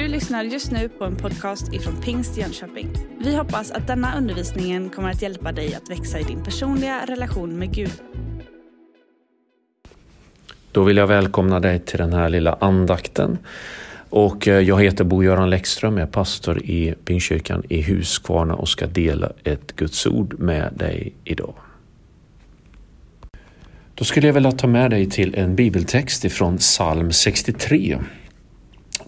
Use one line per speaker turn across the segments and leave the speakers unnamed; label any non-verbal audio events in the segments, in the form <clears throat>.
Du lyssnar just nu på en podcast ifrån Pingst Jönköping. Vi hoppas att denna undervisning kommer att hjälpa dig att växa i din personliga relation med Gud.
Då vill jag välkomna dig till den här lilla andakten. Och eh, jag heter Bo-Göran Läckström, jag är pastor i Pingstkyrkan i Huskvarna och ska dela ett Guds ord med dig idag. Då skulle jag vilja ta med dig till en bibeltext ifrån psalm 63.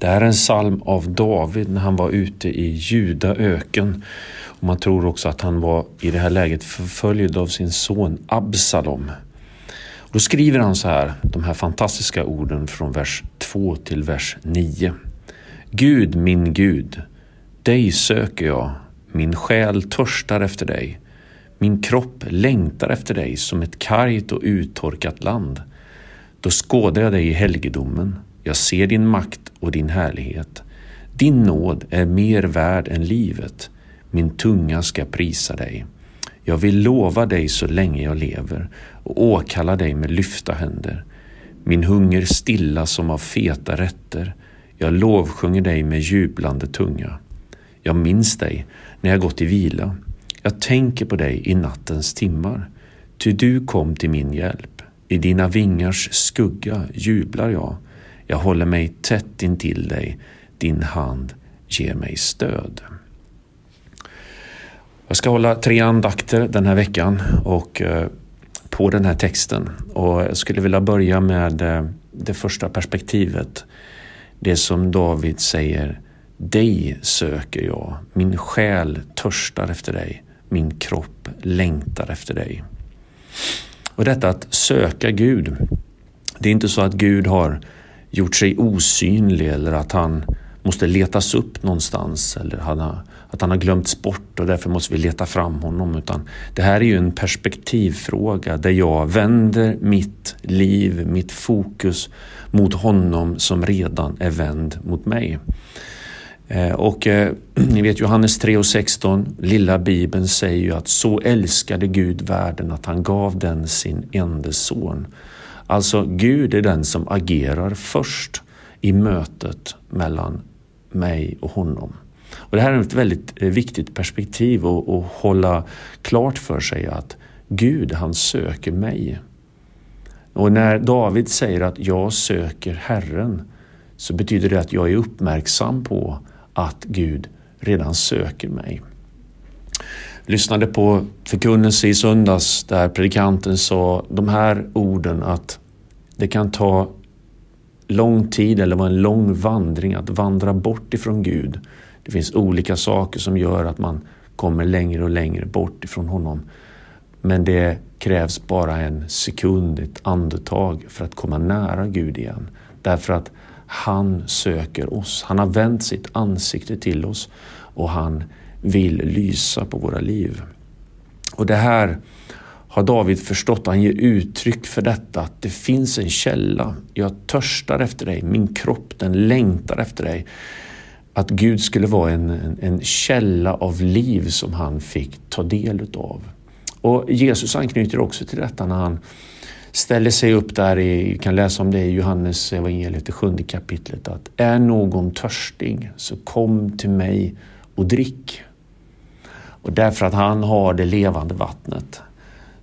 Det här är en psalm av David när han var ute i Judaöken. Och man tror också att han var i det här läget förföljd av sin son Absalom. Då skriver han så här, de här fantastiska orden från vers 2 till vers 9. Gud, min Gud, dig söker jag, min själ törstar efter dig. Min kropp längtar efter dig som ett kargt och uttorkat land. Då skådar jag dig i helgedomen. Jag ser din makt och din härlighet. Din nåd är mer värd än livet. Min tunga ska prisa dig. Jag vill lova dig så länge jag lever och åkalla dig med lyfta händer. Min hunger stilla som av feta rätter. Jag lovsjunger dig med jublande tunga. Jag minns dig när jag gått i vila. Jag tänker på dig i nattens timmar. Ty du kom till min hjälp. I dina vingars skugga jublar jag. Jag håller mig tätt intill dig. Din hand ger mig stöd. Jag ska hålla tre andakter den här veckan och eh, på den här texten. Och jag skulle vilja börja med eh, det första perspektivet. Det som David säger. Dig söker jag. Min själ törstar efter dig. Min kropp längtar efter dig. Och detta att söka Gud. Det är inte så att Gud har gjort sig osynlig eller att han måste letas upp någonstans eller att han har glömts bort och därför måste vi leta fram honom. Utan det här är ju en perspektivfråga där jag vänder mitt liv, mitt fokus mot honom som redan är vänd mot mig. Eh, och eh, <clears throat> ni vet Johannes 3 och 16, lilla bibeln säger ju att så älskade Gud världen att han gav den sin enda son. Alltså Gud är den som agerar först i mötet mellan mig och honom. Och det här är ett väldigt eh, viktigt perspektiv att, att hålla klart för sig att Gud han söker mig. Och när David säger att jag söker Herren så betyder det att jag är uppmärksam på att Gud redan söker mig. Jag lyssnade på förkunnelse i söndags där predikanten sa de här orden att det kan ta lång tid eller vara en lång vandring att vandra bort ifrån Gud. Det finns olika saker som gör att man kommer längre och längre bort ifrån honom. Men det krävs bara en sekund, ett andetag för att komma nära Gud igen. Därför att han söker oss. Han har vänt sitt ansikte till oss och han vill lysa på våra liv. Och det här har David förstått. Han ger uttryck för detta, att det finns en källa. Jag törstar efter dig, min kropp den längtar efter dig. Att Gud skulle vara en, en, en källa av liv som han fick ta del utav. Och Jesus anknyter också till detta när han ställer sig upp där, i, vi kan läsa om det i Johannes evangeliet, det sjunde kapitlet, att är någon törstig så kom till mig och drick. Och därför att han har det levande vattnet.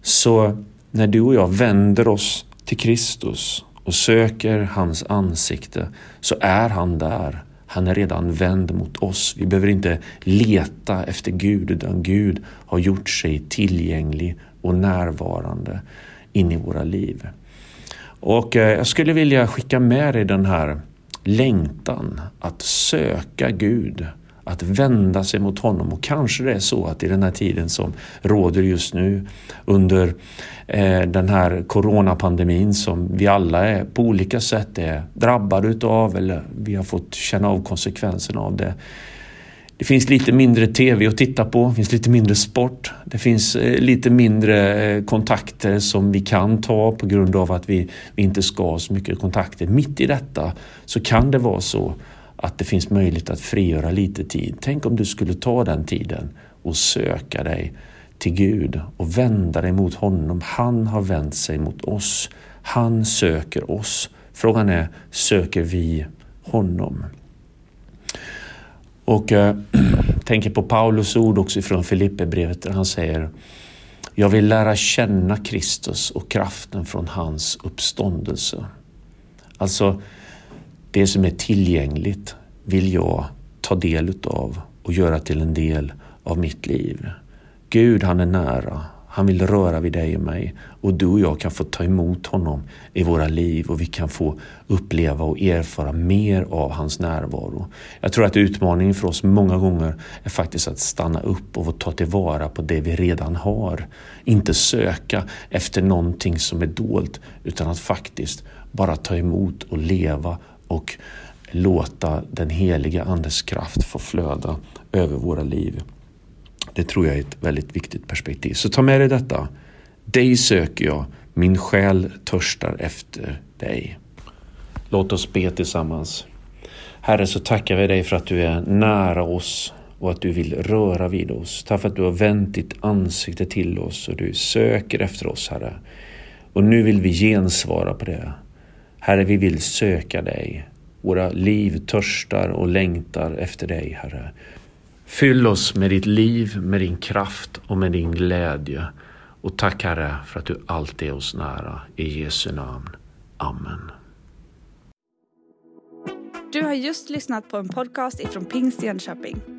Så när du och jag vänder oss till Kristus och söker hans ansikte så är han där. Han är redan vänd mot oss. Vi behöver inte leta efter Gud utan Gud har gjort sig tillgänglig och närvarande in i våra liv. Och eh, jag skulle vilja skicka med dig den här längtan att söka Gud att vända sig mot honom. Och kanske det är så att i den här tiden som råder just nu under eh, den här coronapandemin som vi alla är på olika sätt är drabbade utav eller vi har fått känna av konsekvenserna av det. Det finns lite mindre TV att titta på, det finns lite mindre sport, det finns eh, lite mindre eh, kontakter som vi kan ta på grund av att vi, vi inte ska ha så mycket kontakter. Mitt i detta så kan det vara så att det finns möjlighet att frigöra lite tid. Tänk om du skulle ta den tiden och söka dig till Gud och vända dig mot honom. Han har vänt sig mot oss. Han söker oss. Frågan är, söker vi honom? Och eh, <clears throat> äh, tänker på Paulus ord också från Filipperbrevet där han säger Jag vill lära känna Kristus och kraften från hans uppståndelse. Alltså, det som är tillgängligt vill jag ta del utav och göra till en del av mitt liv. Gud, han är nära. Han vill röra vid dig och mig och du och jag kan få ta emot honom i våra liv och vi kan få uppleva och erfara mer av hans närvaro. Jag tror att utmaningen för oss många gånger är faktiskt att stanna upp och ta tillvara på det vi redan har. Inte söka efter någonting som är dolt utan att faktiskt bara ta emot och leva och låta den heliga Andes kraft få flöda över våra liv. Det tror jag är ett väldigt viktigt perspektiv. Så ta med dig detta. Dig söker jag, min själ törstar efter dig. Låt oss be tillsammans. Herre, så tackar vi dig för att du är nära oss och att du vill röra vid oss. Tack för att du har vänt ditt ansikte till oss och du söker efter oss, Herre. Och nu vill vi gensvara på det. Herre, vi vill söka dig. Våra liv törstar och längtar efter dig, Herre. Fyll oss med ditt liv, med din kraft och med din glädje. Och tack Herre för att du alltid är oss nära. I Jesu namn. Amen.
Du har just lyssnat på en podcast ifrån Pingst Jönköping.